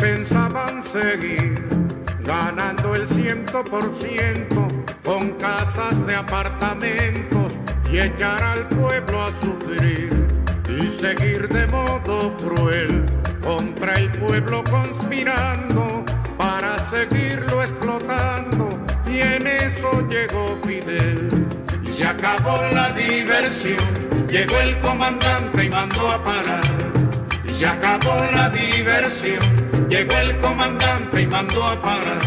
pensaban seguir ganando el ciento por ciento con casas de apartamentos y echar al pueblo a sufrir y seguir de modo cruel contra el pueblo conspirando para seguirlo explotando y en eso llegó Fidel. Y se acabó la diversión, llegó el comandante y mandó a parar. Y se acabó la diversión, llegó el comandante y mandó a parar.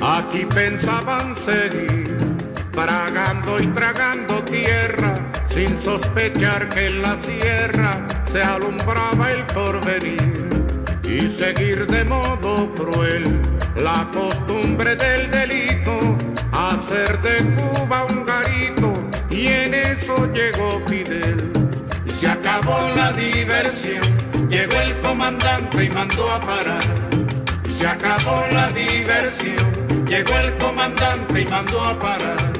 Aquí pensaban seguir, tragando y tragando tierra, sin sospechar que en la sierra se alumbraba el porvenir. Y seguir de modo cruel la costumbre del delito, hacer de Cuba un garito, y en eso llegó Fidel. Y se acabó la diversión, llegó el comandante y mandó a parar. Y se acabó la diversión, llegó el comandante y mandó a parar.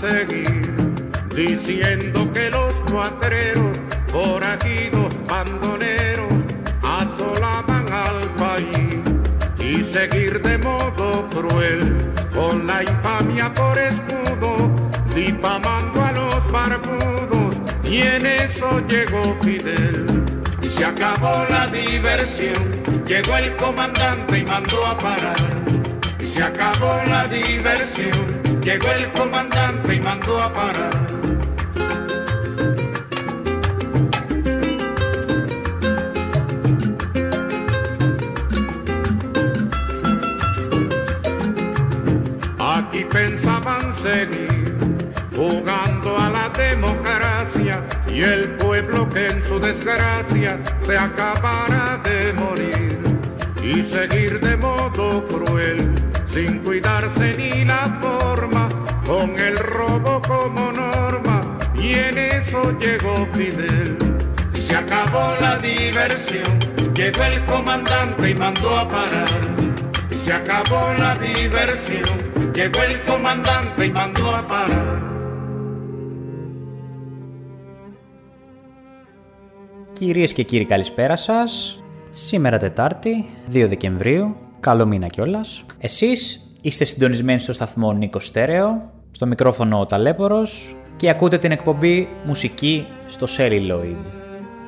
Seguir diciendo que los cuatreros, forajidos, bandoneros, asolaban al país y seguir de modo cruel con la infamia por escudo, difamando a los barbudos y en eso llegó Fidel. Y se acabó la diversión, llegó el comandante y mandó a parar. Y se acabó la diversión, llegó el comandante y mandó a parar. Aquí pensaban seguir jugando a la democracia y el pueblo que en su desgracia se acabara de morir y seguir de modo cruel sin cuidarse ni la forma con el robo como norma y en eso llegó Fidel y se acabó la diversión llegó el comandante y mandó a parar y se acabó la diversión llegó el comandante y mandó a parar Κυρίες και κύριοι καλησπέρα σας. Σήμερα Τετάρτη, 2 Δεκεμβρίου, καλό μήνα κιόλας. Εσείς είστε συντονισμένοι στο σταθμό Νίκος Στέρεο, στο μικρόφωνο ο Ταλέπορος και ακούτε την εκπομπή Μουσική στο Celluloid,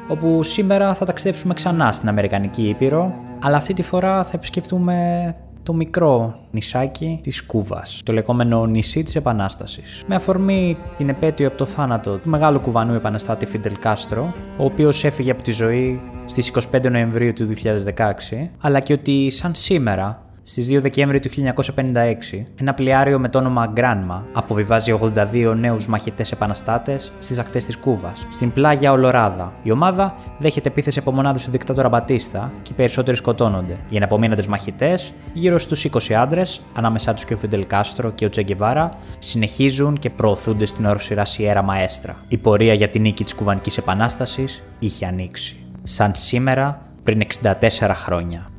όπου σήμερα θα ταξιδέψουμε ξανά στην Αμερικανική Ήπειρο, αλλά αυτή τη φορά θα επισκεφτούμε το μικρό νησάκι της Κούβας, το λεγόμενο νησί της Επανάστασης. Με αφορμή την επέτειο από το θάνατο του μεγάλου κουβανού επαναστάτη Φιντελ Κάστρο, ο οποίος έφυγε από τη ζωή στις 25 Νοεμβρίου του 2016, αλλά και ότι σαν σήμερα στις 2 Δεκέμβρη του 1956, ένα πλοιάριο με το όνομα Γκράνμα αποβιβάζει 82 νέους μαχητές επαναστάτες στις ακτές της Κούβας, στην πλάγια Ολοράδα. Η ομάδα δέχεται επίθεση από μονάδες του δικτάτορα Μπατίστα και οι περισσότεροι σκοτώνονται. Οι εναπομείναντες μαχητές, γύρω στους 20 άντρες, ανάμεσά τους και ο Φιντελ Κάστρο και ο Τσεγκεβάρα, συνεχίζουν και προωθούνται στην οροσυρά Σιέρα Μαέστρα. Η πορεία για την νίκη της Κουβανικής Επανάστασης είχε ανοίξει. Σαν σήμερα πριν 64 χρόνια.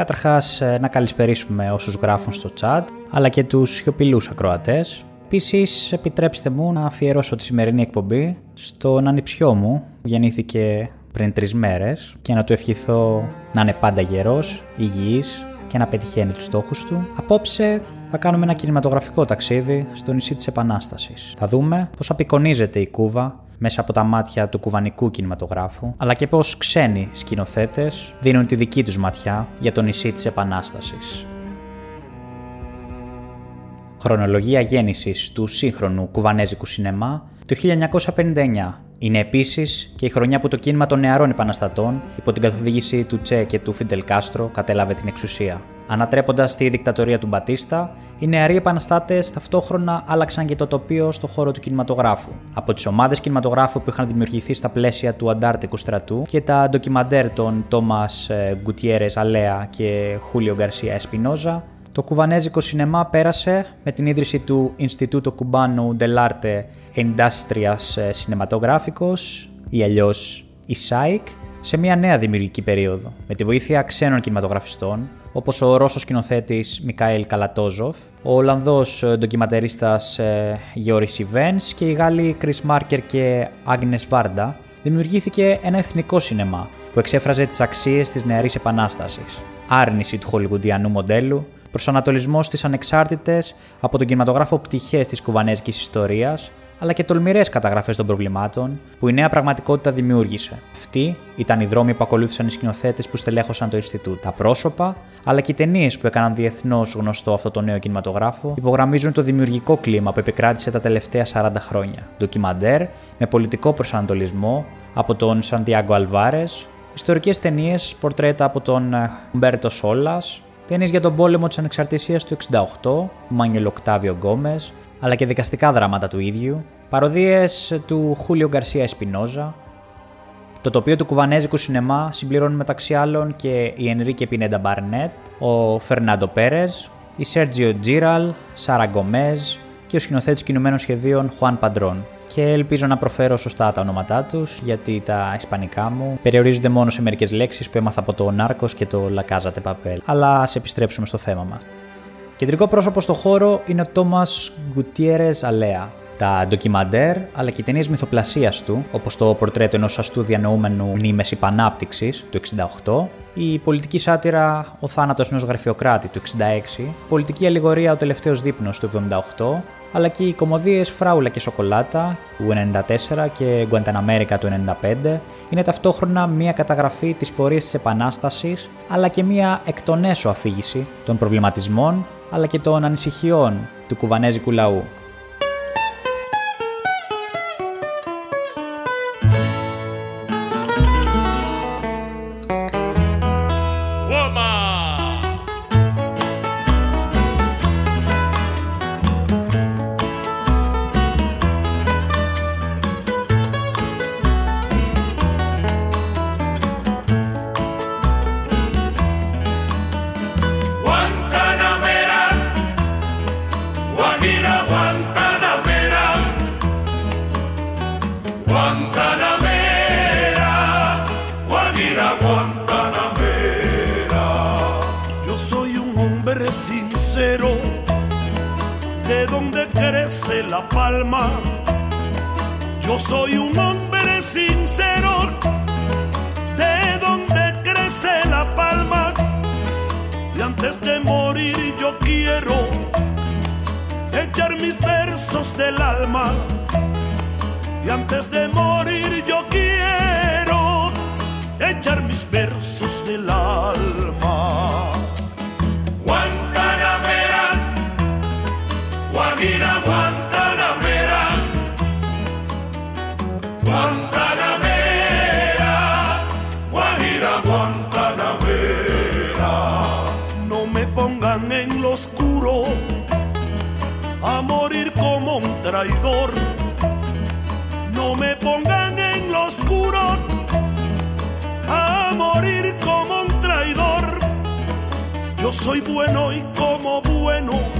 Καταρχάς ε, να καλησπερίσουμε όσους γράφουν στο chat, αλλά και τους σιωπηλούς ακροατές. Επίσης, επιτρέψτε μου να αφιερώσω τη σημερινή εκπομπή στον ανιψιό μου, που γεννήθηκε πριν τρεις μέρες και να του ευχηθώ να είναι πάντα γερός, υγιής και να πετυχαίνει τους στόχους του. Απόψε θα κάνουμε ένα κινηματογραφικό ταξίδι στο νησί της Επανάστασης. Θα δούμε πώς απεικονίζεται η Κούβα μέσα από τα μάτια του κουβανικού κινηματογράφου, αλλά και πώς ξένοι σκηνοθέτες δίνουν τη δική τους ματιά για το νησί της Επανάστασης. Χρονολογία γέννησης του σύγχρονου κουβανέζικου σινεμά το 1959 είναι επίσης και η χρονιά που το κίνημα των νεαρών επαναστατών, υπό την καθοδήγηση του Τσε και του Φιντελ Κάστρο, κατέλαβε την εξουσία. Ανατρέποντας τη δικτατορία του Μπατίστα, οι νεαροί επαναστάτες ταυτόχρονα άλλαξαν και το τοπίο στο χώρο του κινηματογράφου. Από τις ομάδες κινηματογράφου που είχαν δημιουργηθεί στα πλαίσια του Αντάρτικου στρατού και τα ντοκιμαντέρ των Τόμας Γκουτιέρες Αλέα και Χούλιο Γκαρσία Εσπινόζα, το κουβανέζικο σινεμά πέρασε με την ίδρυση του Ινστιτούτο Κουμπάνου Dell'Arte Industrias Cinematográficos ή αλλιώς ISAIC σε μια νέα δημιουργική περίοδο, με τη βοήθεια ξένων κινηματογραφιστών όπως ο Ρώσος σκηνοθέτης Μικαέλ Καλατόζοφ, ο Ολλανδός ντοκιματερίστας Γιώρης Ιβένς και οι Γάλλοι Chris Μάρκερ και Άγνες Βάρντα, δημιουργήθηκε ένα εθνικό σινεμά που εξέφραζε τις αξίες της νεαρής επανάστασης. Άρνηση του χολιγουντιανού μοντέλου, προσανατολισμός στις ανεξάρτητες από τον κινηματογράφο πτυχές της κουβανέζικης ιστορίας, αλλά και τολμηρές καταγραφές των προβλημάτων που η νέα πραγματικότητα δημιούργησε. Αυτοί ήταν οι δρόμοι που ακολούθησαν οι σκηνοθέτες που στελέχωσαν το Ινστιτούτ. Τα πρόσωπα, αλλά και οι ταινίες που έκαναν διεθνώς γνωστό αυτό το νέο κινηματογράφο, υπογραμμίζουν το δημιουργικό κλίμα που επικράτησε τα τελευταία 40 χρόνια. Ντοκιμαντέρ με πολιτικό προσανατολισμό από τον Σαντιάγκο Αλβάρες, ιστορικές ταινίες, πορτρέτα από τον Ουμπέρτο Σόλας, ταινίες για τον πόλεμο της Ανεξαρτησίας του 68, του Μανουέλ Οκτάβιο Γκόμες, αλλά και δικαστικά δράματα του ίδιου, παρωδίες του Χούλιο Γκαρσία Εσπινόζα. Το τοπίο του κουβανέζικου σινεμά συμπληρώνουν μεταξύ άλλων και οι Ενρίκε Πινέντα Μπαρνέτ, ο Φερνάντο Πέρες, Σέρχιο Χιράλ, Σάρα Γκομέζ και ο σκηνοθέτης κινουμένων σχεδίων Χουάν Παδρόν. Και ελπίζω να προφέρω σωστά τα ονόματά τους, γιατί τα ισπανικά μου περιορίζονται μόνο σε μερικές λέξεις που έμαθα από το Νάρκος και το Λακάζατε Παπέλ. Αλλά ας επιστρέψουμε στο θέμα μας. Κεντρικό πρόσωπο στο χώρο είναι ο Τόμας Γκουτιέρες Αλέα. Τα ντοκιμαντέρ αλλά και οι ταινίες μυθοπλασίας του, όπως το πορτρέτο ενός αστού διανοούμενου μνήμες υπανάπτυξης του 68, η πολιτική σάτυρα Ο θάνατος ενός γραφειοκράτη του 66, πολιτική αλληγορία Ο τελευταίος δείπνος του 78, αλλά και οι κομμωδίες Φράουλα και Σοκολάτα του 94 και Γκουανταναμέρικα του 95 είναι ταυτόχρονα μια καταγραφή της πορείας της Επανάστασης αλλά και μια εκ των έσω αφήγηση των προβληματισμών αλλά και των ανησυχιών του κουβανέζικου λαού. Guantanamera. Yo soy un hombre sincero, de donde crece la palma. Yo soy un hombre sincero, de donde crece la palma. Y antes de morir yo quiero echar mis versos del alma. Y antes de morir yo quiero echar mis versos del alma. Guantanamera, Guajira, Guantanamera, Yo soy bueno y como bueno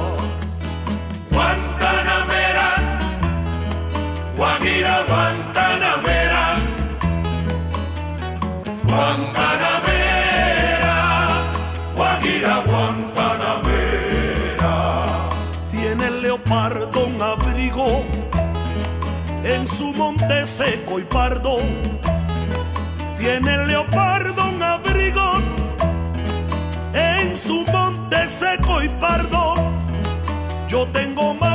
Su monte seco y pardo. Tiene el leopardo un abrigo en su monte seco y pardo. Yo tengo más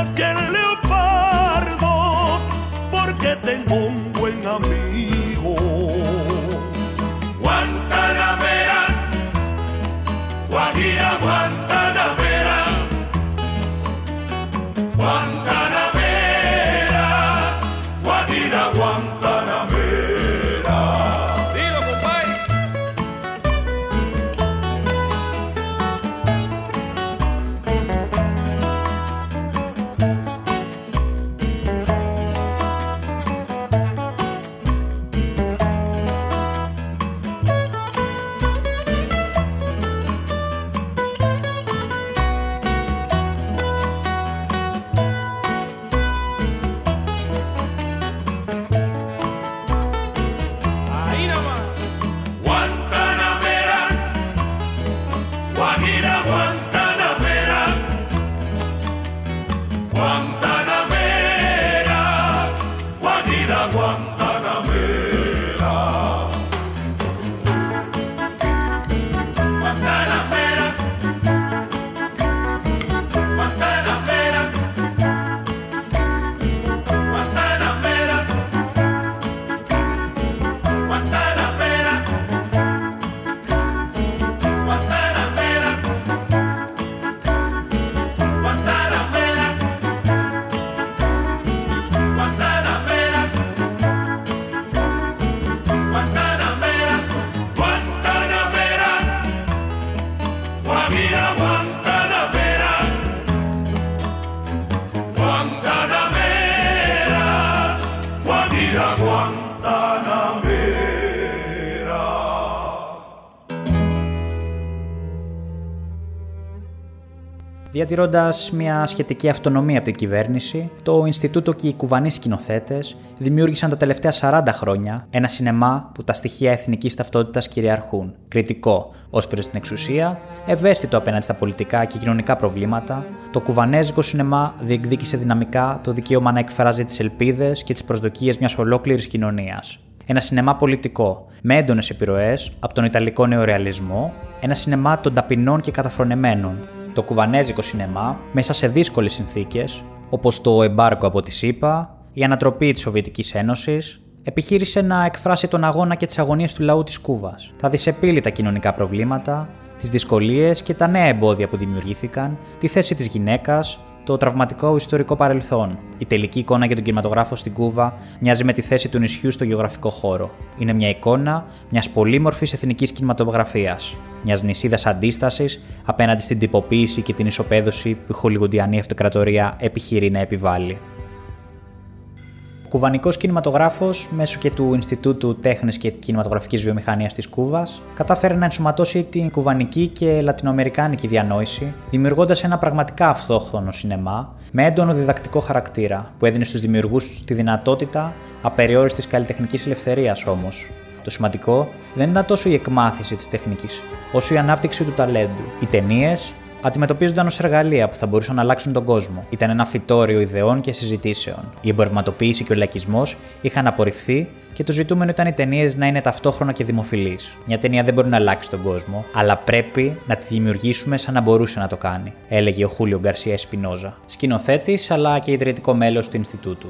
Διατηρώντας μια σχετική αυτονομία από την κυβέρνηση, το Ινστιτούτο και οι κουβανοί σκηνοθέτες δημιούργησαν τα τελευταία 40 χρόνια ένα σινεμά που τα στοιχεία εθνικής ταυτότητας κυριαρχούν. Κριτικό ως προς την εξουσία, ευαίσθητο απέναντι στα πολιτικά και κοινωνικά προβλήματα, το κουβανέζικο σινεμά διεκδίκησε δυναμικά το δικαίωμα να εκφράζει τις ελπίδες και τις προσδοκίες μιας ολόκληρης κοινωνίας. Ένα σινεμά πολιτικό, με έντονες επιρροές από τον Ιταλικό νεορεαλισμό, ένα σινεμά των ταπεινών και καταφρονεμένων, το κουβανέζικο σινεμά μέσα σε δύσκολες συνθήκες, όπως το εμπάρκο από τη ΣΥΠΑ, η ανατροπή της Σοβιετικής Ένωσης, επιχείρησε να εκφράσει τον αγώνα και τις αγωνίες του λαού της Κούβας, τα δυσεπίλητα κοινωνικά προβλήματα, τις δυσκολίες και τα νέα εμπόδια που δημιουργήθηκαν, τη θέση της γυναίκας, το τραυματικό ιστορικό παρελθόν. Η τελική εικόνα για τον κινηματογράφο στην Κούβα μοιάζει με τη θέση του νησιού στο γεωγραφικό χώρο. Είναι μια εικόνα μιας πολύμορφης εθνικής κινηματογραφίας. Μιας νησίδας αντίστασης απέναντι στην τυποποίηση και την ισοπαίδωση που η χολιγουντιανή αυτοκρατορία επιχειρεί να επιβάλλει. Ο κουβανικός κινηματογράφος, μέσω και του Ινστιτούτου Τέχνης και Κινηματογραφικής Βιομηχανίας της Κούβας, κατάφερε να ενσωματώσει την κουβανική και λατινοαμερικάνικη διανόηση, δημιουργώντας ένα πραγματικά αυτόχθονο σινεμά με έντονο διδακτικό χαρακτήρα, που έδινε στους δημιουργούς τη δυνατότητα απεριόριστης καλλιτεχνικής ελευθερίας όμως. Το σημαντικό δεν ήταν τόσο η εκμάθηση της τεχνικής, όσο η ανάπτυξη του ταλέντου. Οι ταινίες αντιμετωπίζονταν ως εργαλεία που θα μπορούσαν να αλλάξουν τον κόσμο. Ήταν ένα φυτόριο ιδεών και συζητήσεων. Η εμπορευματοποίηση και ο λαϊκισμός είχαν απορριφθεί και το ζητούμενο ήταν οι ταινίες να είναι ταυτόχρονα και δημοφιλείς. Μια ταινία δεν μπορεί να αλλάξει τον κόσμο, αλλά πρέπει να τη δημιουργήσουμε σαν να μπορούσε να το κάνει, έλεγε ο Χούλιο Γκαρσία Εσπινόζα, σκηνοθέτης αλλά και ιδρυτικό μέλος του Ινστιτούτου.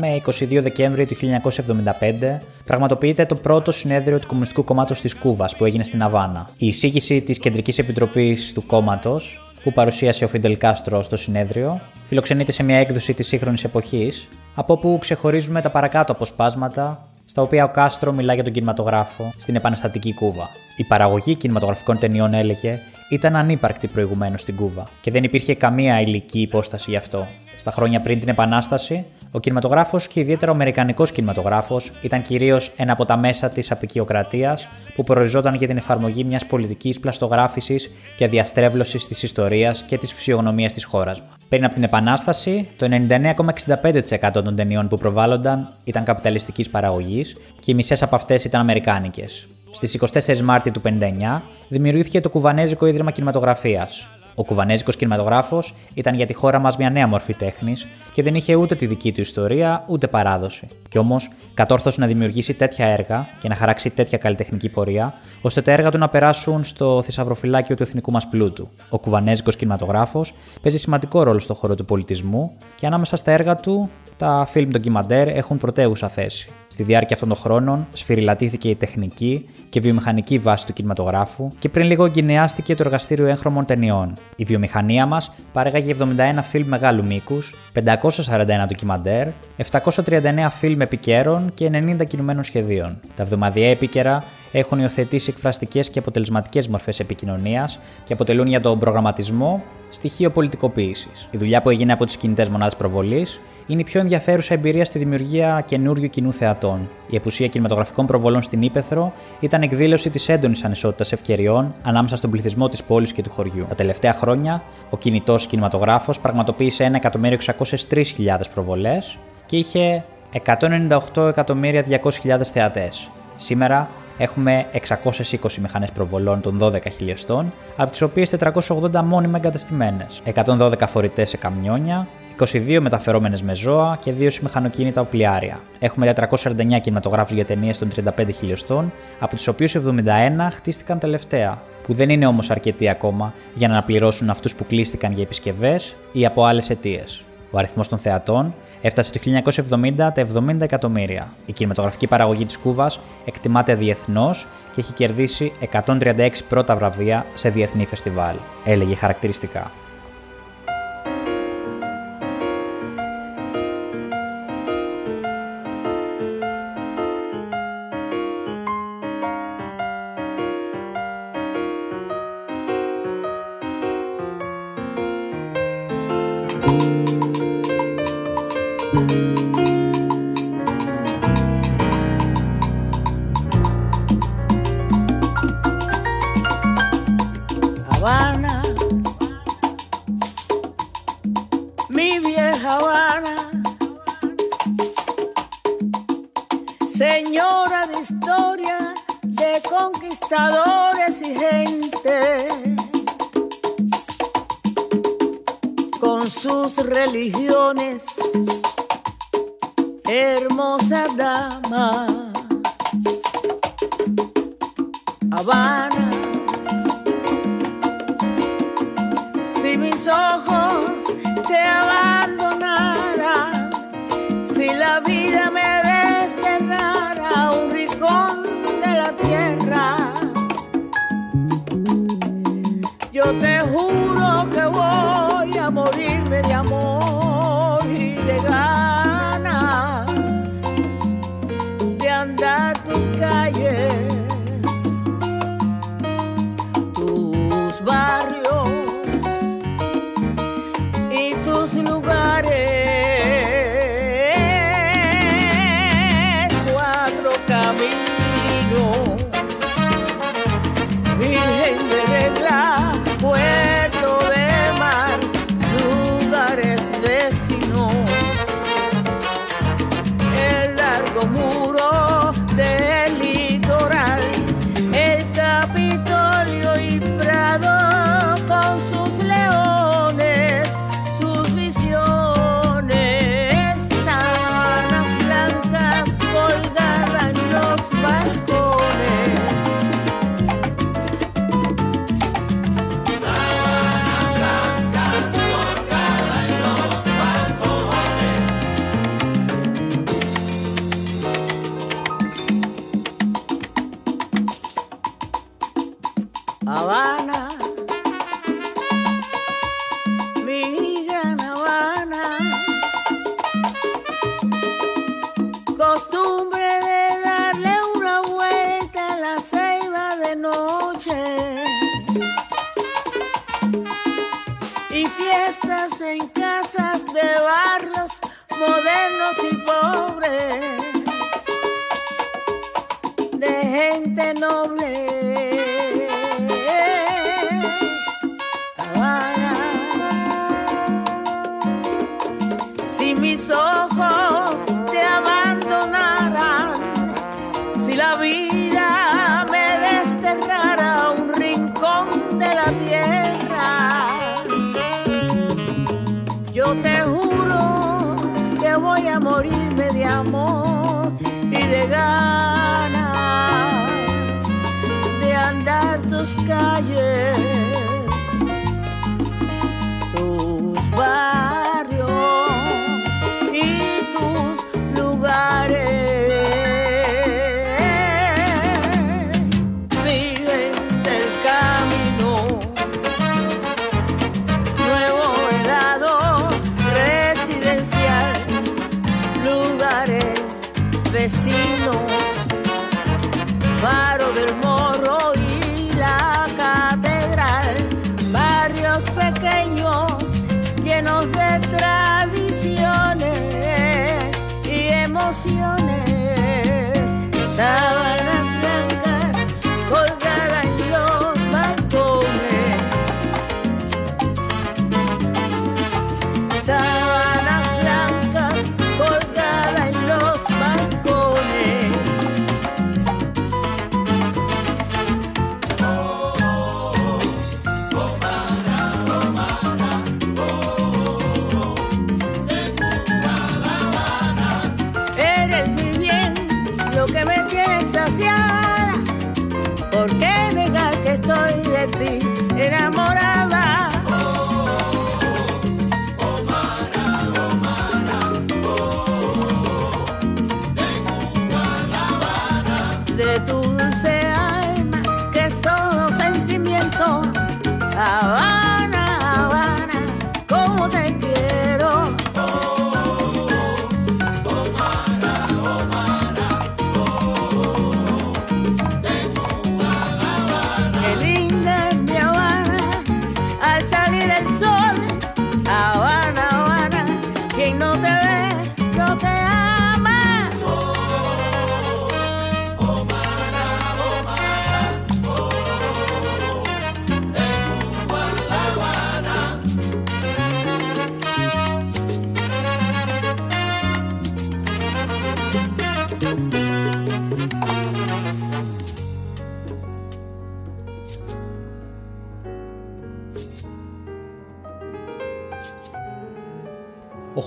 Με 22 Δεκέμβρη του 1975 πραγματοποιείται το πρώτο συνέδριο του Κομμουνιστικού Κόμματος της Κούβας που έγινε στην Αβάνα. Η εισήγηση της Κεντρικής Επιτροπής του κόμματος που παρουσίασε ο Φιντελ Κάστρο στο συνέδριο φιλοξενείται σε μια έκδοση της σύγχρονης εποχής από όπου ξεχωρίζουμε τα παρακάτω αποσπάσματα στα οποία ο Κάστρο μιλά για τον κινηματογράφο στην επαναστατική Κούβα. Η παραγωγή κινηματογραφικών ταινιών, έλεγε, ήταν ανύπαρκτη προηγουμένως στην Κούβα και δεν υπήρχε καμία υλική υπόσταση γι' αυτό. Στα χρόνια πριν την Επανάσταση, Ο κινηματογράφος και ιδιαίτερα ο Αμερικανικός κινηματογράφος ήταν κυρίως ένα από τα μέσα της απεικιοκρατίας που προοριζόταν για την εφαρμογή μιας πολιτικής πλαστογράφησης και διαστρέβλωση της ιστορίας και της φυσιογνωμίας της χώρας. Πριν από την Επανάσταση, το 99,65% των ταινιών που προβάλλονταν ήταν καπιταλιστικής παραγωγής και οι μισές από αυτές ήταν αμερικάνικες. Στις 24 Μάρτη του 1959 δημιουργήθηκε το Κουβανέζικο Ίδρυμα Κινηματογραφίας, ο κουβανέζικος κινηματογράφος ήταν για τη χώρα μας μια νέα μορφή τέχνης και δεν είχε ούτε τη δική του ιστορία ούτε παράδοση. Κι όμως κατόρθωσε να δημιουργήσει τέτοια έργα και να χαράξει τέτοια καλλιτεχνική πορεία, ώστε τα έργα του να περάσουν στο θησαυροφυλάκιο του εθνικού μας πλούτου. Ο κουβανέζικος κινηματογράφος παίζει σημαντικό ρόλο στον χώρο του πολιτισμού και ανάμεσα στα έργα του τα φιλμ ντοκιμαντέρ έχουν πρωτεύουσα θέση. Στη διάρκεια αυτών των χρόνων σφυριλατήθηκε η τεχνική και βιομηχανική βάση του κινηματογράφου και πριν λίγο εγκαινιάστηκε το εργαστήριο έγχρωμων ταινιών. Η βιομηχανία μας παρέγαγε 71 φιλμ μεγάλου μήκους, 541 ντοκιμαντέρ, 739 φιλμ επικαίρων και 90 κινουμένων σχεδίων. Τα εβδομαδιαία επίκαιρα έχουν υιοθετήσει εκφραστικές και αποτελεσματικές μορφές επικοινωνίας και αποτελούν για τον προγραμματισμό στοιχείο πολιτικοποίησης. Η δουλειά που έγινε από τις κινητές μονάδες προβολής είναι η πιο ενδιαφέρουσα εμπειρία στη δημιουργία καινούριου κοινού θεατών. Η απουσία κινηματογραφικών προβολών στην Ήπεθρο ήταν εκδήλωση της έντονης ανισότητας ευκαιριών ανάμεσα στον πληθυσμό της πόλης και του χωριού. Τα τελευταία χρόνια, ο κινητός κινηματογράφος πραγματοποίησε 1.603.000 προβολές και είχε 198.200.000 θεατές. Σήμερα έχουμε 620 μηχανές προβολών των 12 χιλιοστών, από τις οποίες 480 μόνιμα εγκαταστημένες, 112 φορητές σε καμιόνια, 22 μεταφερόμενες με ζώα και 2 σε μηχανοκίνητα οπλιάρια. Έχουμε 449 κινηματογράφους για ταινίες των 35 χιλιοστών, από τους οποίους 71 χτίστηκαν τελευταία, που δεν είναι όμως αρκετοί ακόμα για να αναπληρώσουν αυτούς που κλείστηκαν για επισκευές ή από άλλες αιτίες. Ο αριθμός των θεατών έφτασε το 1970 τα 70 εκατομμύρια. Η κινηματογραφική παραγωγή της Κούβας εκτιμάται διεθνώς και έχει κερδίσει 136 πρώτα βραβεία σε διεθνή φεστιβάλ, έλεγε χαρακτηριστικά.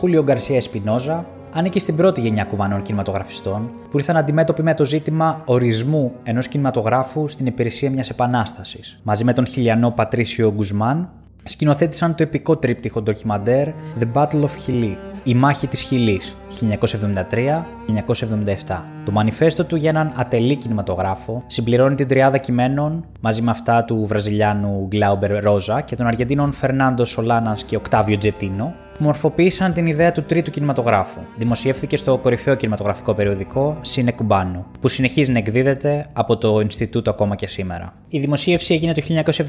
Χούλιο Γκαρσία Εσπινόζα ανήκει στην πρώτη γενιά κουβανών κινηματογραφιστών που ήρθαν αντιμέτωποι με το ζήτημα ορισμού ενός κινηματογράφου στην υπηρεσία μιας επανάστασης. Μαζί με τον χιλιανό Πατρίσιο Γκουσμάν, σκηνοθέτησαν το επικό τρίπτυχο ντοκιμαντέρ The Battle of Chile, η μάχη της Χιλής, 1973-1977. Το μανιφέστο του για έναν ατελή κινηματογράφο συμπληρώνει την τριάδα κειμένων μαζί με αυτά του Βραζιλιάνου Γκλάουμπερ Ρόζα και των Αργεντίνων Φερνάντο Σολάνας και Οκτάβιο Τζετίνο, που μορφοποίησαν την ιδέα του τρίτου κινηματογράφου. Δημοσιεύθηκε στο κορυφαίο κινηματογραφικό περιοδικό Σίνε Κουμπάνο, που συνεχίζει να εκδίδεται από το Ινστιτούτο ακόμα και σήμερα. Η δημοσίευση έγινε το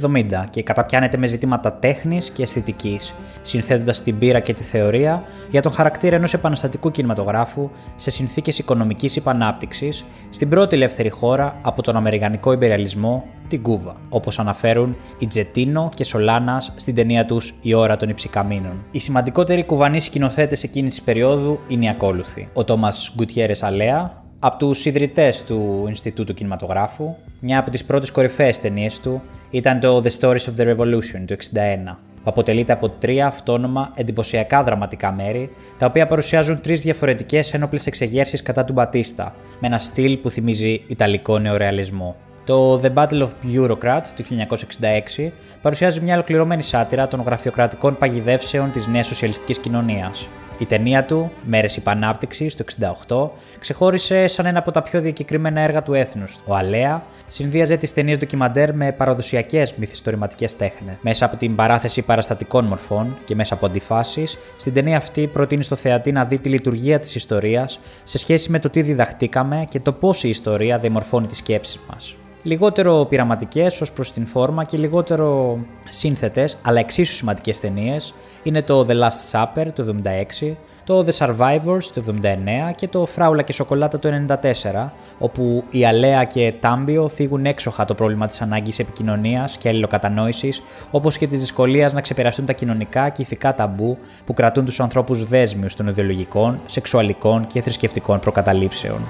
1970 και καταπιάνεται με ζητήματα τέχνης και αισθητικής, συνθέτοντας την πείρα και τη θεωρία για τον χαρακτήρα ενός επαναστατικού κινηματογράφου σε συνθήκες οικονομικής υπανάπτυξης στην πρώτη ελεύθερη χώρα από τον Αμερικανικό υπεριαλισμό, την Κούβα, όπως αναφέρουν οι Τζετίνο και Σολάνας στην ταινία τους Η ώρα των Υψηκαμίνων. Οι σημαντικότεροι κουβανοί σκηνοθέτες εκείνης της περίοδου είναι οι ακόλουθοι. Ο Τόμας Γκουτιέρες Αλέα, από τους ιδρυτές του Ινστιτούτου Κινηματογράφου, μια από τις πρώτες κορυφαίες ταινίες του ήταν το The Stories of the Revolution του 1961 που αποτελείται από τρία αυτόνομα εντυπωσιακά δραματικά μέρη, τα οποία παρουσιάζουν τρεις διαφορετικές ένοπλες εξεγέρσεις κατά του Μπατίστα, με ένα στυλ που θυμίζει Ιταλικό νεορεαλισμό. Το The Battle of Bureaucrat του 1966 παρουσιάζει μια ολοκληρωμένη σάτυρα των γραφειοκρατικών παγιδεύσεων της νέας σοσιαλιστικής κοινωνίας. Η ταινία του, Μέρες Υπανάπτυξης, το 1968, ξεχώρισε σαν ένα από τα πιο διακεκριμένα έργα του έθνους. Ο Αλέα συνδύαζε τις ταινίες ντοκιμαντέρ με παραδοσιακές μυθιστορηματικές τέχνες. Μέσα από την παράθεση παραστατικών μορφών και μέσα από αντιφάσεις, στην ταινία αυτή προτείνει στο θεατή να δει τη λειτουργία της ιστορίας σε σχέση με το τι διδαχτήκαμε και το πώς η ιστορία διαμορφώνει τις σκέψεις μας. Λιγότερο πειραματικές ως προς την φόρμα και λιγότερο σύνθετες, αλλά εξίσου σημαντικές ταινίες είναι το The Last Supper του 1976, το The Survivors το 79 και το Φράουλα και Σοκολάτα το 94, όπου η Αλέα και Τάμπιο θίγουν έξοχα το πρόβλημα της ανάγκης επικοινωνίας και αλληλοκατανόησης, όπως και της δυσκολίας να ξεπεραστούν τα κοινωνικά και ηθικά ταμπού που κρατούν τους ανθρώπους δέσμιους των ιδεολογικών, σεξουαλικών και θρησκευτικών προκαταλήψεων.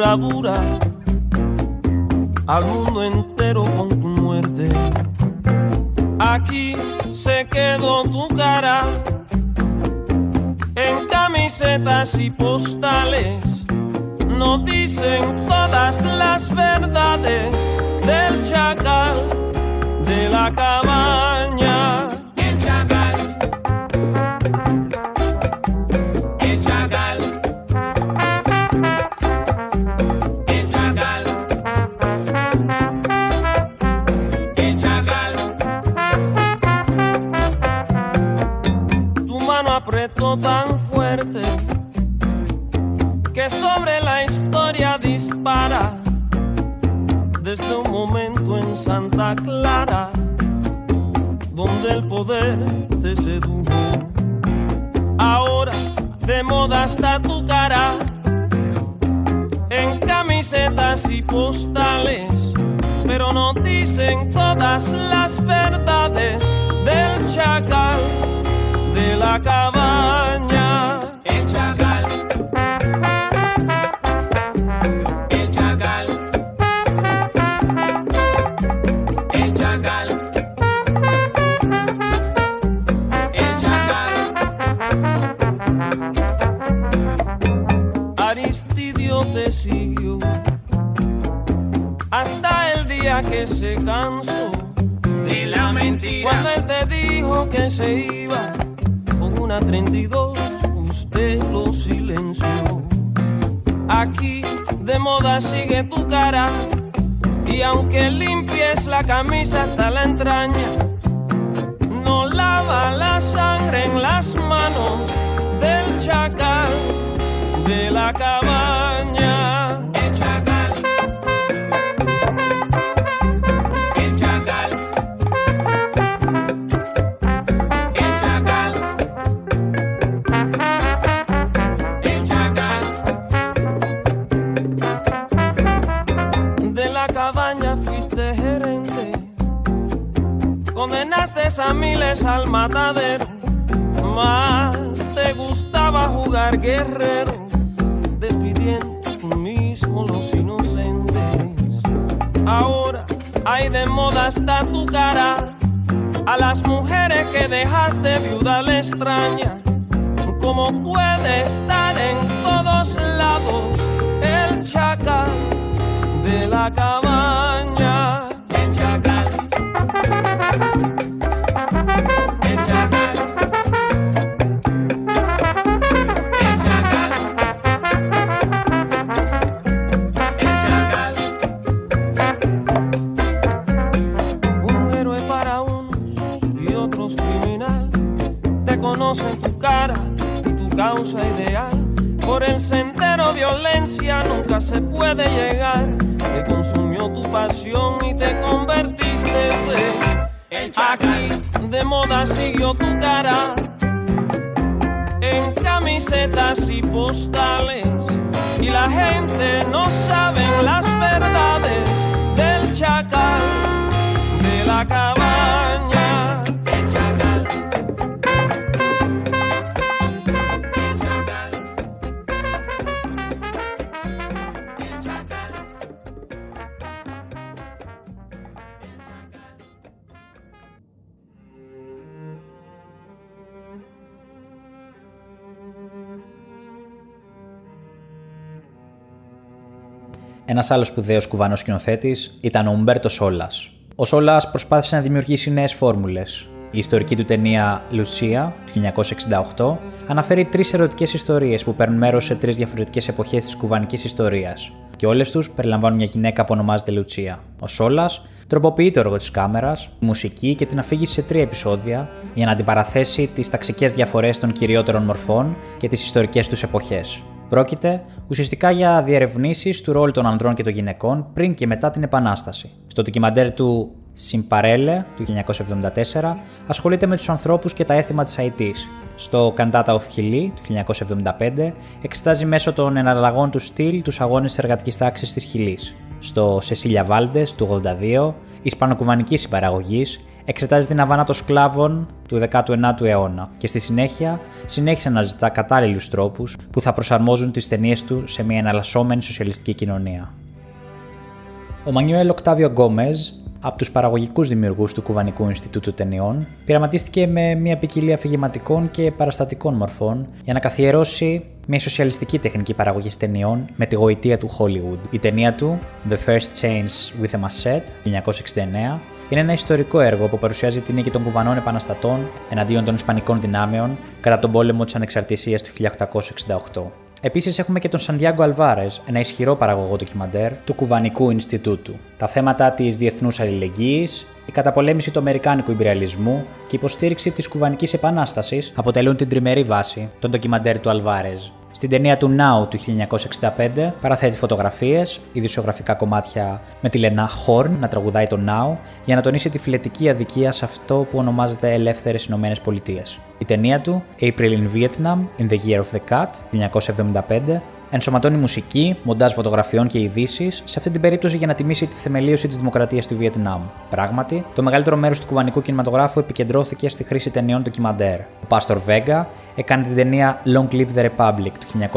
Bravura al mundo entero con tu muerte. Aquí se quedó tu cara en camisetas y postales. Nos dicen todas las verdades del chacal de la cabaña. Sigue tu cara y aunque limpies la camisa hasta la entraña, no lava la sangre en las manos del chacal de la cabaña. Al matadero, más te gustaba jugar guerrero, despidiendo mismo los inocentes. Ahora hay de moda hasta tu cara, a las mujeres que dejaste viuda le extraña, como puede estar en todos lados el chacal Ένας άλλος σπουδαίος κουβανός σκηνοθέτης ήταν ο Ουμπέρτο Σόλα, Ο Σόλα προσπάθησε να δημιουργήσει νέες φόρμουλες. Η ιστορική του ταινία Λουτσία του 1968 αναφέρει τρεις ερωτικές ιστορίες που παίρνουν μέρος σε τρεις διαφορετικές εποχές της κουβανικής ιστορίας. Και όλες τους περιλαμβάνουν μια γυναίκα που ονομάζεται Λουτσία. Ο Σόλα τροποποιεί το έργο της κάμερας, τη μουσική και την αφήγηση σε τρία επεισόδια για να αντιπαραθέσει τις ταξικές διαφορές των κυριότερων μορφών και τις ιστορικές τους εποχές. Πρόκειται ουσιαστικά για διερευνήσεις του ρόλου των ανδρών και των γυναικών πριν και μετά την Επανάσταση. Στο ντοκιμαντέρ του Συμπαρέλε του 1974 ασχολείται με τους ανθρώπους και τα έθιμα της Αϊτής. Στο Cantata of Chile του 1975 εξετάζει μέσω των εναλλαγών του στυλ τους αγώνες της εργατικής τάξης της Χιλής. Στο Σεσίλια Βάλντες του 82, ισπανοκουβανικής συμπαραγωγής, εξετάζει την αβάνα των σκλάβων του 19ου αιώνα και στη συνέχεια συνέχισε να ζητά κατάλληλους τρόπους που θα προσαρμόζουν τις ταινίες του σε μια εναλλασσόμενη σοσιαλιστική κοινωνία. Ο Μανιουέλ Οκτάβιο Γκόμεζ, από τους παραγωγικούς δημιουργούς του Κουβανικού Ινστιτούτου Ταινιών, πειραματίστηκε με μια ποικιλία αφηγηματικών και παραστατικών μορφών για να καθιερώσει μια σοσιαλιστική τεχνική παραγωγή ταινιών με τη γοητεία του Hollywood. Η ταινία του, The First Chains with a Machete, 1969, είναι ένα ιστορικό έργο που παρουσιάζει την νίκη των κουβανών επαναστατών εναντίον των Ισπανικών δυνάμεων κατά τον πόλεμο της Ανεξαρτησίας του 1868. Επίσης, έχουμε και τον Σαντιάγκο Αλβάρες, ένα ισχυρό παραγωγό ντοκιμαντέρ του Κουβανικού Ινστιτούτου. Τα θέματα της διεθνούς αλληλεγγύης, η καταπολέμηση του Αμερικάνικου Ιμπεριαλισμού και η υποστήριξη της Κουβανικής Επανάστασης αποτελούν την τριμερή βάση των ντοκιμαντέρ του Αλβάρεζ. Στην ταινία του Now του 1965 παραθέτει φωτογραφίες, ειδησιογραφικά κομμάτια με τη Λενά Χόρν να τραγουδάει το Now για να τονίσει τη φιλετική αδικία σε αυτό που ονομάζεται Ελεύθερες Ηνωμένες Πολιτείες. Η ταινία του April in Vietnam in the Year of the Cat 1975 ενσωματώνει μουσική, μοντάζ φωτογραφιών και ειδήσεις, σε αυτή την περίπτωση για να τιμήσει τη θεμελίωση της δημοκρατίας του Βιετνάμ. Πράγματι, το μεγαλύτερο μέρος του κουβανικού κινηματογράφου επικεντρώθηκε στη χρήση ταινιών ντοκιμαντέρ. Ο Πάστορ Βέγκα έκανε την ταινία Long Live the Republic του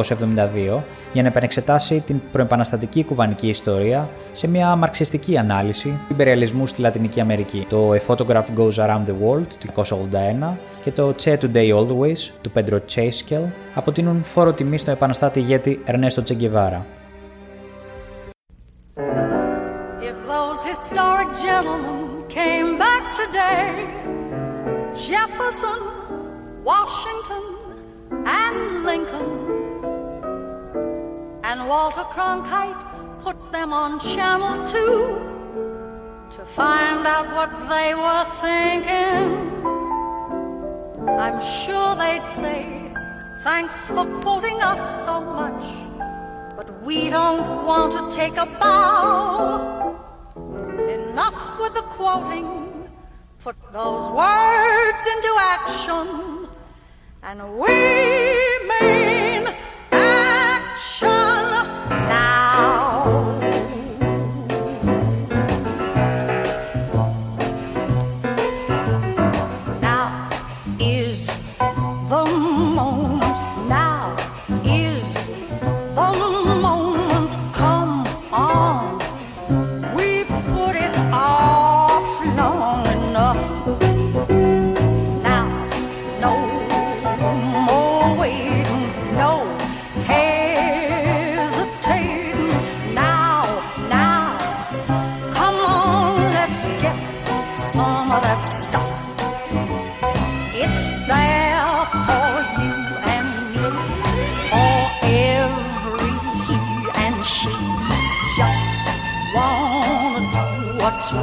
1972 για να επανεξετάσει την προεπαναστατική κουβανική ιστορία σε μια μαρξιστική ανάλυση του υπεριαλισμού στη Λατινική Αμερική. Το A Photograph Goes Around the World του 1981 και το Che Today Always του Pedro Chaskel αποτείνουν φόρο τιμή στον επαναστάτη ηγέτη Ernesto Che Guevara. If those historic gentlemen came back today, Jefferson, Washington, and Lincoln, and Walter Cronkite put them on Channel 2 to find out what they were thinking, I'm sure they'd say, Thanks for quoting us so much, but we don't want to take a bow. Enough with the quoting. Put those words into action. And we mean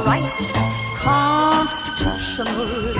right. Constitutional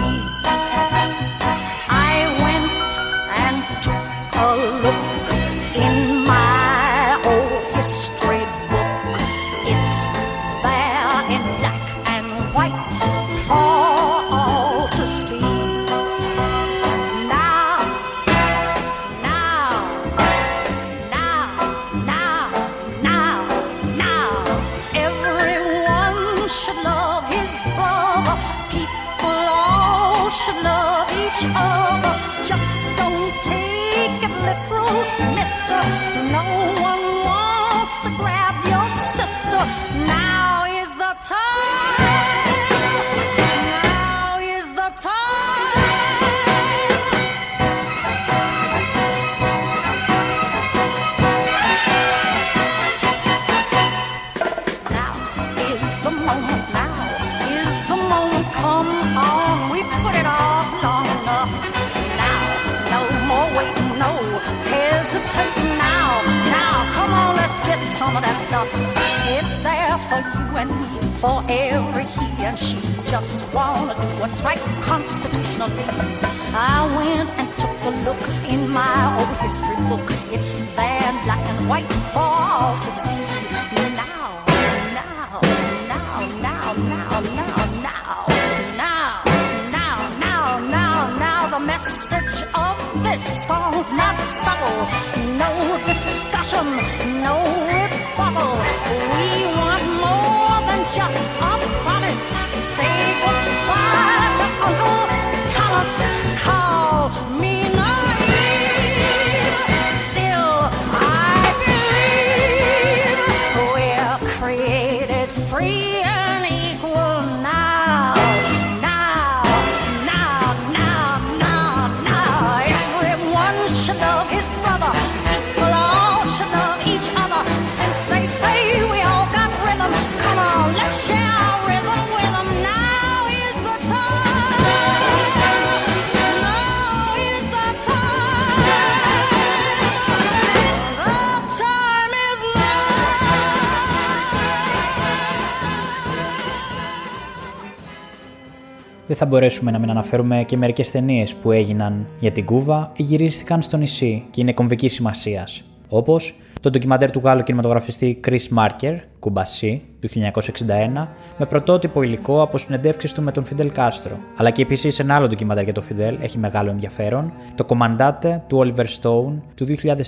Δεν θα μπορέσουμε να μην αναφέρουμε και μερικές ταινίες που έγιναν για την Κούβα ή γυρίστηκαν στο νησί και είναι κομβική σημασίας. Όπως το ντοκιμαντέρ του Γάλλου κινηματογραφιστή Chris Marker, Κουμπασί, του 1961, με πρωτότυπο υλικό από συνεντεύξεις του με τον Φιντελ Κάστρο. Αλλά και επίσης ένα άλλο ντοκιμαντέρ για τον Φιντελ έχει μεγάλο ενδιαφέρον, το Κομμαντάτε του Oliver Stone του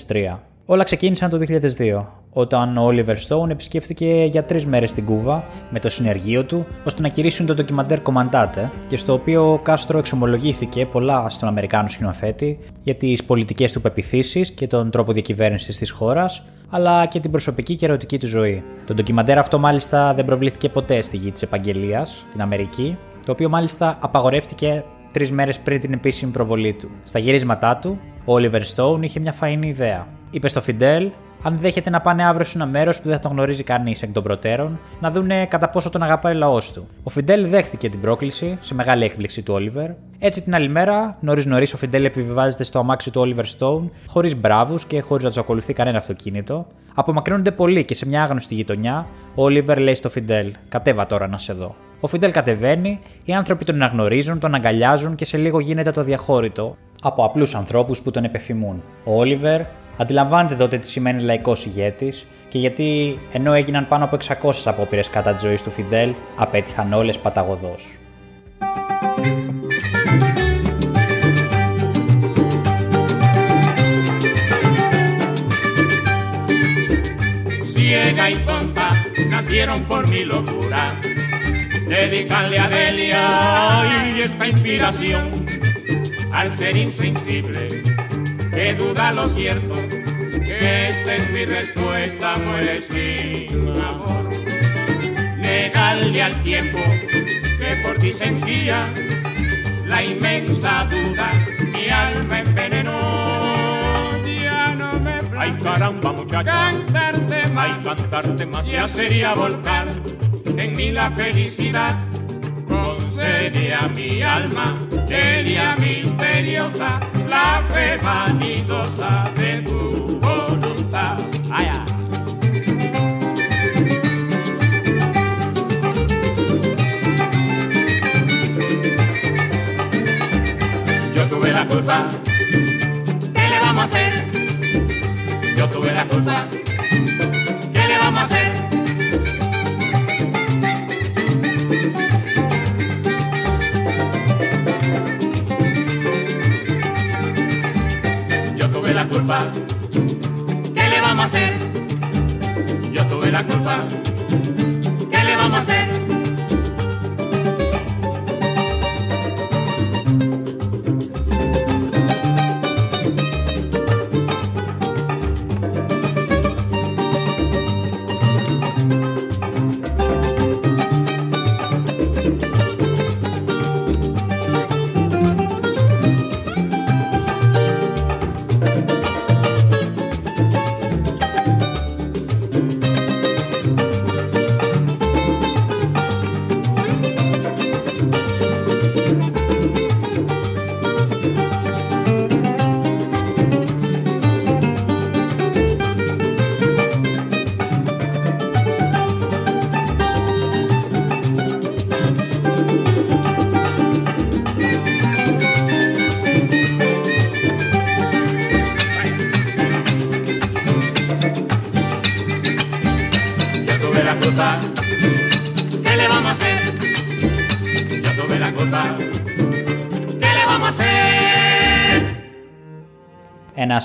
2003. Όλα ξεκίνησαν το 2002, όταν ο Oliver Stone επισκέφθηκε για τρεις μέρες την Κούβα με το συνεργείο του ώστε να κηρύσουν το ντοκιμαντέρ Κομμαντάτε και στο οποίο ο Κάστρο εξομολογήθηκε πολλά στον Αμερικάνο σκηνοθέτη για τις πολιτικές του πεπιθήσεις και τον τρόπο διακυβέρνησης της χώρας, αλλά και την προσωπική και ερωτική του ζωή. Το ντοκιμαντέρ αυτό μάλιστα δεν προβλήθηκε ποτέ στη γη της Επαγγελίας, την Αμερική, το οποίο μάλιστα απαγορεύτηκε τρεις μέρες πριν την επίσημη προβολή του. Στα γυρίσματά του, ο Oliver Stone είχε μια φαϊνή ιδέα. Είπε στο Φιντέλ αν δέχεται να πάνε αύριο σε ένα μέρος που δεν θα τον γνωρίζει κανείς εκ των προτέρων, να δούνε κατά πόσο τον αγαπάει ο λαός του. Ο Φιντέλ δέχτηκε την πρόκληση, σε μεγάλη έκπληξη του Όλιβερ. Έτσι την άλλη μέρα, νωρί νωρί, ο Φιντέλ επιβιβάζεται στο αμάξι του Όλιβερ Στόουν, χωρίς μπράβους και χωρίς να τους ακολουθεί κανένα αυτοκίνητο. Απομακρύνονται πολύ και σε μια άγνωστη γειτονιά, ο Όλιβερ λέει στο Φιντέλ: Κατέβα τώρα να σε δω. Ο Φιντέλ κατεβαίνει, οι άνθρωποι τον αναγνωρίζουν, τον αγκαλιάζουν και σε λίγο γίνεται το διαχώρητο από απλούς ανθρώπους που τον επεφημούν. Ο Όλιβερ αντιλαμβάνεται τότε τι σημαίνει λαϊκός ηγέτης και γιατί ενώ έγιναν πάνω από 600 απόπειρες κατά της ζωής του Φιντέλ, απέτυχαν όλες παταγωδός. ciega y tonta nacieron por mi locura. Dedicarle a Delia y esta inspiración al ser insensible que duda lo cierto, que esta es mi respuesta, muere sin amor. Negarle al tiempo que por ti sentía la inmensa duda, mi alma envenenó. Ya no me Ay, caramba, muchacha. cantarte más, Ay, cantarte más. ya sería volcar en mí la felicidad. Concede a mi alma, Delia misteriosa, la fe vanidosa de tu voluntad. Ay. Yo tuve la culpa, ¿qué le vamos a hacer? Yo tuve la culpa, ¿qué le vamos a hacer? Culpa, ¿qué le vamos a hacer? Yo tuve la culpa, ¿qué le vamos a hacer?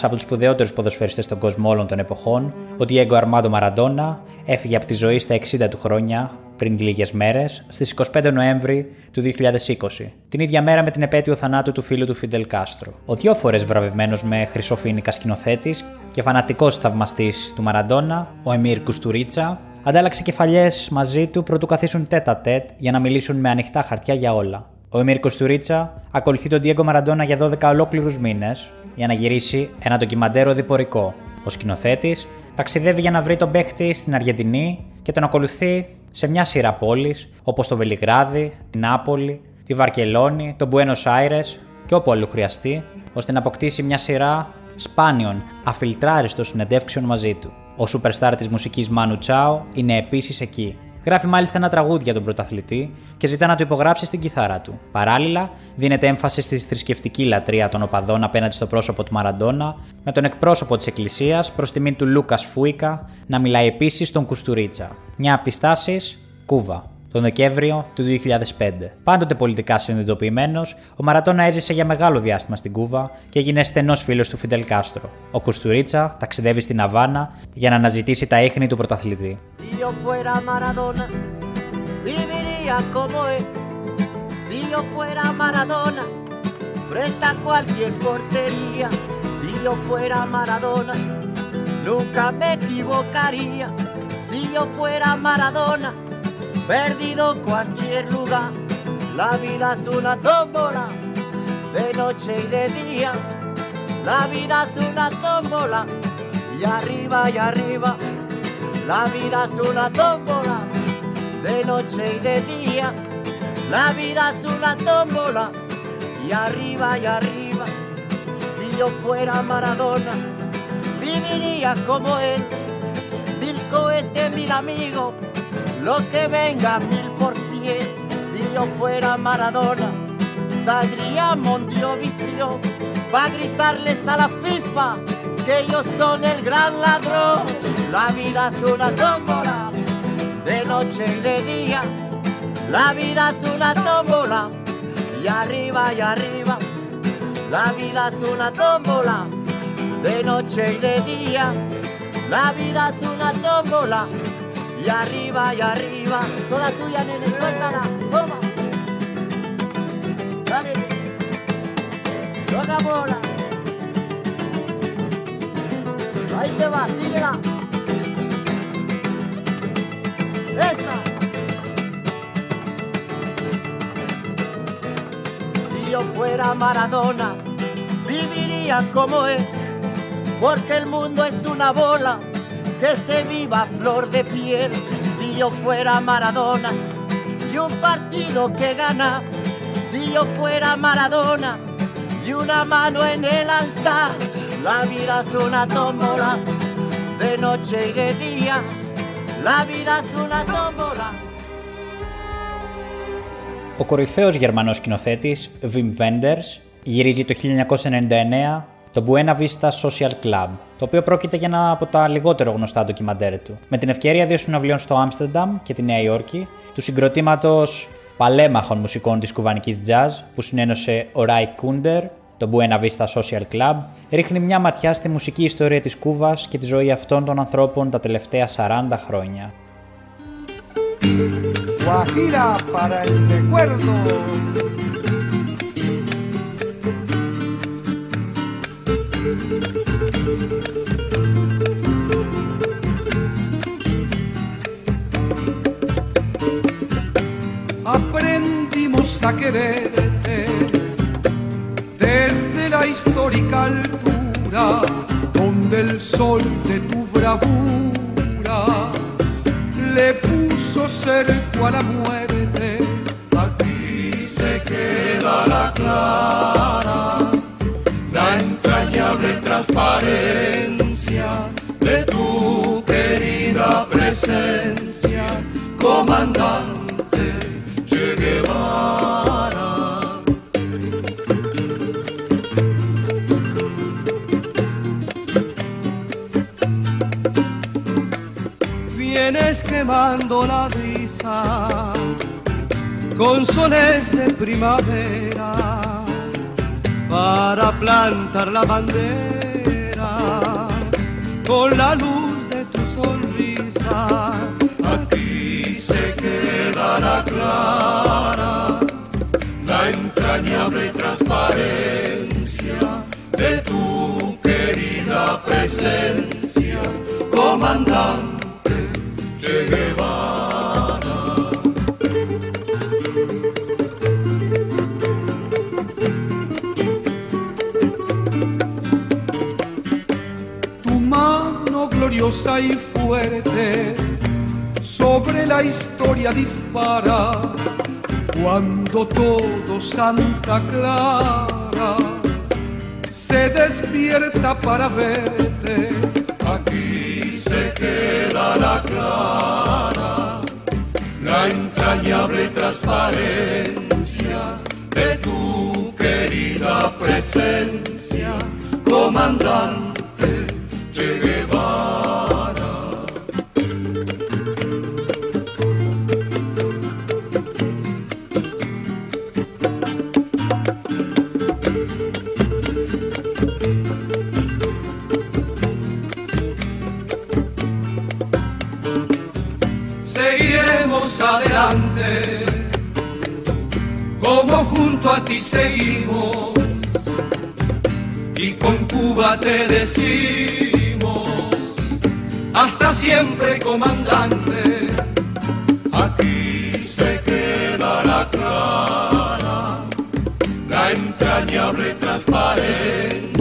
Από τους σπουδαιότερους ποδοσφαιριστές στον κόσμο όλων των εποχών, ο Diego Armando Maradona, έφυγε από τη ζωή στα 60 του χρόνια, πριν λίγες μέρες, στις 25 Νοέμβρη του 2020, την ίδια μέρα με την επέτειο θανάτου του φίλου του Φιντελ Κάστρο. Ο δύο φορές βραβευμένος με χρυσοφίνικα σκηνοθέτης και φανατικός θαυμαστής του Μαραντόνα, ο Εμίρ Κουστουρίτσα, αντάλλαξε κεφαλιές μαζί του προτού καθίσουν τέτα τέτ για να μιλήσουν με ανοιχτά χαρτιά για όλα. Ο Εμίρ Κουστουρίτσα ακολουθεί τον Diego Μαραντόνα για 12 ολόκληρους μήνες για να γυρίσει ένα ντοκιμαντέρ οδηπορικό. Ο σκηνοθέτης ταξιδεύει για να βρει τον παίχτη στην Αργεντινή και τον ακολουθεί σε μια σειρά πόλει όπως το Βελιγράδι, την Νάπολη, τη Βαρκελόνη, τον Μπουένο Άιρε και όπου αλλού χρειαστεί, ώστε να αποκτήσει μια σειρά σπάνιων, αφιλτράριστων συνεντεύξεων μαζί του. Ο superstar της μουσικής Manu Chao είναι επίσης εκεί. Γράφει μάλιστα ένα τραγούδι για τον πρωταθλητή και ζητά να το υπογράψει στην κιθάρα του. Παράλληλα, δίνεται έμφαση στη θρησκευτική λατρεία των οπαδών απέναντι στο πρόσωπο του Μαραντόνα, με τον εκπρόσωπο της Εκκλησίας προς τιμήν του Λούκας Φούικα να μιλάει επίσης στον Κουστουρίτσα. Μια από τις τάσεις, Κούβα τον Δεκέμβριο του 2005. Πάντοτε πολιτικά συνειδητοποιημένος, ο Μαρατόνα έζησε για μεγάλο διάστημα στην Κούβα και έγινε στενός φίλος του Φιντελ Κάστρο. Ο Κουστουρίτσα ταξιδεύει στην Αβάνα για να αναζητήσει τα ίχνη του πρωταθλητή. Si yo fuera Maradona, perdido cualquier lugar. La vida es una tómbola, de noche y de día. La vida es una tómbola, y arriba y arriba. La vida es una tómbola, de noche y de día. La vida es una tómbola, y arriba y arriba. Si yo fuera Maradona, viviría como él. Mil cohetes, mil amigos, lo que venga mil por cien. Si yo fuera Maradona, saldría Mondiovisión para gritarles a la FIFA que ellos son el gran ladrón. La vida es una tómbola, de noche y de día. La vida es una tómbola, y arriba y arriba. La vida es una tómbola, de noche y de día. La vida es una tómbola, y arriba y arriba. Toda tuya, nene, suéltala, toma. Dale, toca bola. Ahí te va, síguela. Esa. Si yo fuera Maradona, viviría como él, porque el mundo es una bola que se viva a flor de piel. Si yo fuera Maradona y un partido que gana, si yo fuera Maradona y una mano en el altar, la vida es una tómbola, de noche y de día, la vida es una tómbola. Ο κορυφαίος γερμανός σκηνοθέτης Wim Wenders γυρίζει το 1999 το Buena Vista Social Club, το οποίο πρόκειται για ένα από τα λιγότερο γνωστά ντοκιμαντέρ του. Με την ευκαιρία δύο συναυλίων στο Άμστερνταμ και τη Νέα Υόρκη, του συγκροτήματος παλέμαχων μουσικών της κουβανικής jazz που συνένωσε ο Ράι Κούντερ, το Buena Vista Social Club, ρίχνει μια ματιά στη μουσική ιστορία της Κούβας και τη ζωή αυτών των ανθρώπων τα τελευταία 40 χρόνια. Guajira para el recuerdo. Aprendimos a quererte desde la histórica altura donde el sol de tu bravura le puso cerco a la muerte. Aquí se queda la clara, la entrañable transparencia de tu querida presencia, comandante quemando la brisa con soles de primavera para plantar la bandera con la luz de tu sonrisa. Aquí se quedará clara la entrañable transparencia de tu querida presencia, comandante gloriosa y fuerte sobre la historia dispara cuando todo Santa Clara se despierta para verte. Se queda la clara, la entrañable transparencia de tu querida presencia, comandante junto a ti seguimos, y con Cuba te decimos, hasta siempre comandante, aquí se queda la clara, la entrañable transparencia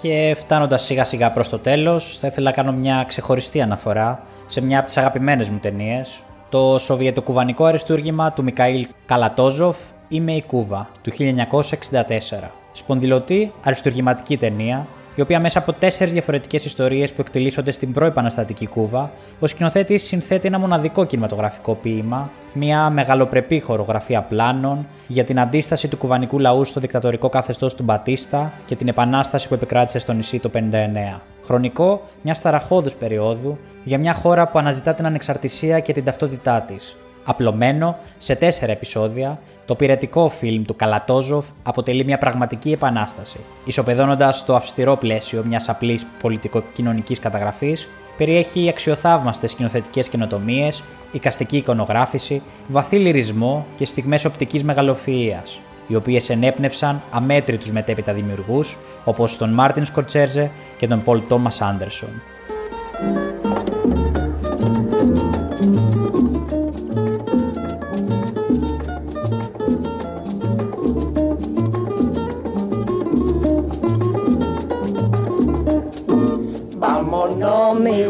Και φτάνοντας σιγά σιγά προς το τέλος, θα ήθελα να κάνω μια ξεχωριστή αναφορά σε μια από τις αγαπημένες μου ταινίες, το σοβιετοκουβανικό αριστούργημα του Μικαήλ Καλατόζοφ Είμαι η Κούβα του 1964. Σπονδυλωτή αριστουργηματική ταινία, η οποία μέσα από τέσσερις διαφορετικές ιστορίες που εκτελήσονται στην προεπαναστατική Κούβα, ο σκηνοθέτης συνθέτει ένα μοναδικό κινηματογραφικό ποίημα, μια μεγαλοπρεπή χορογραφία πλάνων για την αντίσταση του κουβανικού λαού στο δικτατορικό καθεστώς του Μπατίστα και την επανάσταση που επικράτησε στο νησί το 59. Χρονικό μια ταραχώδου περίοδου για μια χώρα που αναζητά την ανεξαρτησία και την ταυτότητά της, Απλωμένο σε τέσσερα επεισόδια, το πυρετικό φιλμ του Καλατόζοφ αποτελεί μια πραγματική επανάσταση. Ισοπεδώνοντας το αυστηρό πλαίσιο μιας απλής πολιτικοκοινωνικής καταγραφής, περιέχει αξιοθαύμαστες σκηνοθετικές καινοτομίες, οικαστική εικονογράφηση, βαθύ λυρισμό και στιγμές οπτικής μεγαλοφυΐας, οι οποίες ενέπνευσαν αμέτρητους μετέπειτα δημιουργούς όπως τον Μάρτιν Σκορτσέρζε και τον Πολ Τόμας Άντερσον.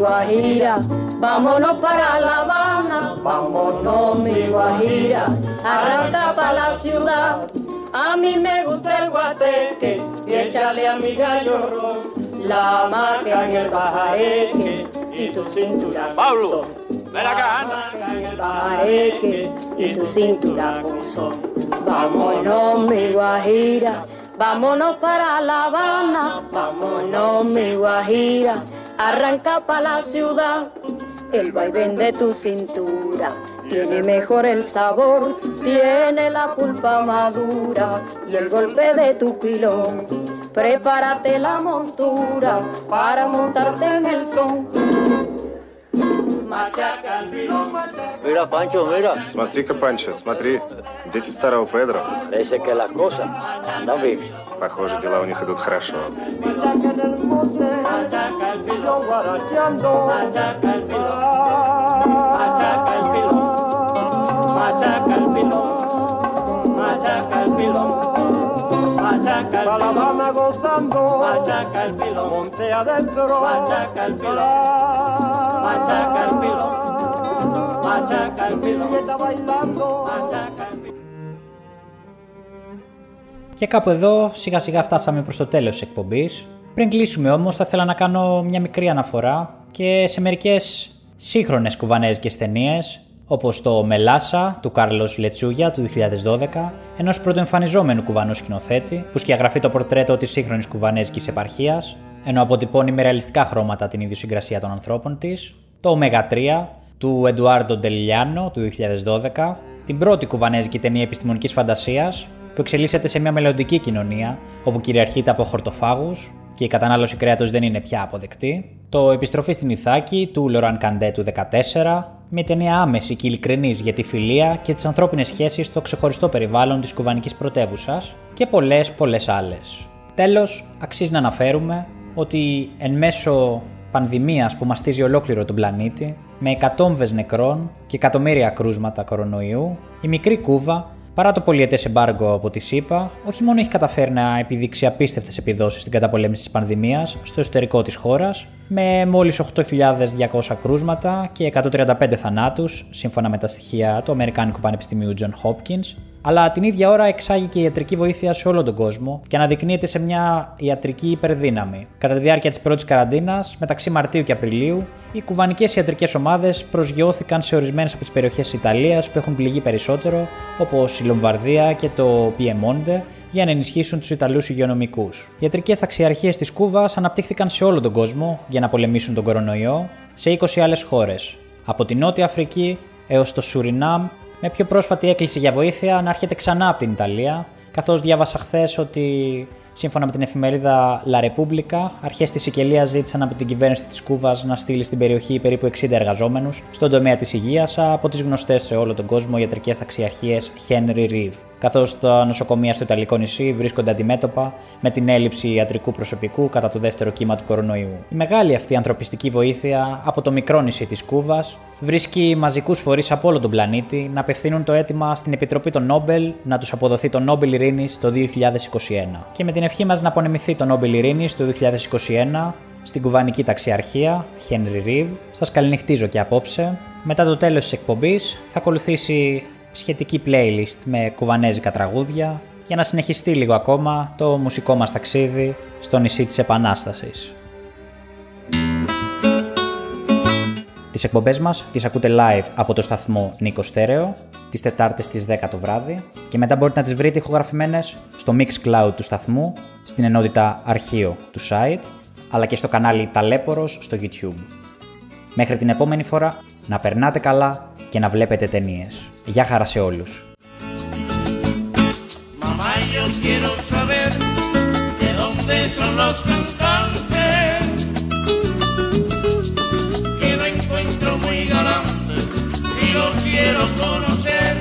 Guajira, vámonos para La Habana, vámonos mi guajira, arranca para la ciudad. A mí me gusta el guateque y échale a mi gallo ron, la marca en el bajareque y tu cintura Pablo, ven acá, anda. En el bajareque y tu cintura pulsón. Vámonos mi guajira, vámonos para La Habana, vámonos mi guajira, arranca para la ciudad. El vaivén de tu cintura tiene mejor el sabor, tiene la pulpa madura y el golpe de tu pilón. Prepárate la montura para montarte en el son. Pilón, Mira, Pancho, mira. Смотри-ка, Панчо, смотри. Дети старого Педро. Parece que bien. Похоже, дела у них идут хорошо. machaca el monte, machaca el pilón machaca el pilón, Και κάπου εδώ, σιγά σιγά φτάσαμε προς το τέλος της εκπομπής. Πριν κλείσουμε, όμως, θα ήθελα να κάνω μια μικρή αναφορά και σε μερικές σύγχρονες κουβανέζικε ταινίε όπως το Μελάσα του Κάρλος Λετσούγια του 2012, ενός πρωτοεμφανιζόμενου κουβανού σκηνοθέτη που σκιαγραφεί το πορτρέτο της σύγχρονης κουβανέζικης επαρχίας, ενώ αποτυπώνει με ρεαλιστικά χρώματα την ιδιοσυγκρασία των ανθρώπων της, το Ωμέγα 3 του Εντουάρντο Ντελιάνο του 2012, την πρώτη κουβανέζικη ταινία επιστημονικής φαντασίας που εξελίσσεται σε μια μελλοντική κοινωνία όπου κυριαρχείται από χορτοφάγους και η κατανάλωση κρέατος δεν είναι πια αποδεκτή. Το Επιστροφή στην Ιθάκη του Λοραν Καντέ του 2014, μια ταινία άμεση και ειλικρινής για τη φιλία και τις ανθρώπινες σχέσεις στο ξεχωριστό περιβάλλον της κουβανικής πρωτεύουσα και πολλές πολλές άλλες. Τέλος, αξίζει να αναφέρουμε ότι εν μέσω πανδημίας που μαστίζει ολόκληρο τον πλανήτη, με εκατόμβες νεκρών και εκατομμύρια κρούσματα κορονοϊού, η μικρή Κούβα Παρά το πολιετές εμπάργκο από τη ΣΥΠΑ, όχι μόνο έχει καταφέρει να επιδείξει απίστευτες επιδόσεις στην καταπολέμηση της πανδημίας στο εσωτερικό της χώρας, με μόλις 8.200 κρούσματα και 135 θανάτους, σύμφωνα με τα στοιχεία του Αμερικάνικου Πανεπιστημίου John Hopkins, αλλά την ίδια ώρα εξάγει και ιατρική βοήθεια σε όλο τον κόσμο και αναδεικνύεται σε μια ιατρική υπερδύναμη. Κατά τη διάρκεια της πρώτης καραντίνας, μεταξύ Μαρτίου και Απριλίου, οι κουβανικές ιατρικές ομάδες προσγειώθηκαν σε ορισμένες από τις περιοχές της Ιταλίας που έχουν πληγεί περισσότερο, όπως η Λομβαρδία και το Πιεμόντε, για να ενισχύσουν τους Ιταλούς υγειονομικούς. Οι ιατρικές ταξιαρχίες της Κούβας αναπτύχθηκαν σε όλο τον κόσμο για να πολεμήσουν τον κορονοϊό σε 20 άλλες χώρες. Από τη Νότια Αφρική έως το Σουρινάμ, με πιο πρόσφατη έκκληση για βοήθεια να έρχεται ξανά από την Ιταλία, καθώς διάβασα χθες ότι Σύμφωνα με την εφημερίδα La Repubblica, αρχές της Σικελίας ζήτησαν από την κυβέρνηση της Κούβας να στείλει στην περιοχή περίπου 60 εργαζόμενους στον τομέα της υγείας από τις γνωστές σε όλο τον κόσμο ιατρικές ταξιαρχίες Henry Reeve. Καθώς τα νοσοκομεία στο Ιταλικό νησί βρίσκονται αντιμέτωπα με την έλλειψη ιατρικού προσωπικού κατά το δεύτερο κύμα του κορονοϊού. Η μεγάλη αυτή ανθρωπιστική βοήθεια από το μικρό νησί της Κούβας βρίσκει μαζικούς φορείς από όλο τον πλανήτη να απευθύνουν το αίτημα στην Επιτροπή των Νόμπελ να τους αποδοθεί το Νόμπελ Ειρήνης το 2021. Και με την ευχή μας να απονεμηθεί το Νόμπελ Ειρήνης το 2021 στην κουβανική ταξιαρχία Henry Reeve, σας καληνυχτίζω και απόψε. Μετά το τέλος της εκπομπής θα ακολουθήσει σχετική playlist με κουβανέζικα τραγούδια για να συνεχιστεί λίγο ακόμα το μουσικό μας ταξίδι στο νησί της Επανάστασης. Τις εκπομπές μας τις ακούτε live από το σταθμό Νίκο Στέρεο τις Τετάρτες στις 10 το βράδυ και μετά μπορείτε να τις βρείτε ηχογραφημένες στο Mixcloud του σταθμού, στην ενότητα αρχείο του site, αλλά και στο κανάλι Ταλέπορος στο YouTube. Μέχρι την επόμενη φορά, να περνάτε καλά και να βλέπετε ταινίες. Γεια χαρά σε όλους. Mamá, yo quiero saber de dónde son los cantantes que no encuentro muy galantes y los quiero conocer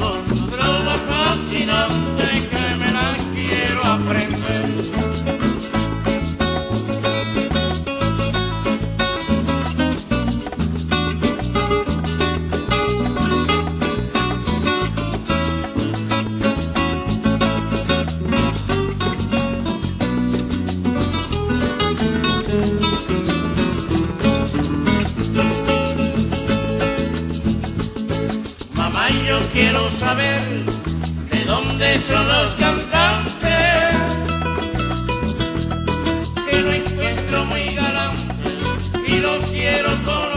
con su broma fascinante que me la quiero aprender. Quiero saber de dónde son los cantantes que no encuentro muy galantes y los quiero conocer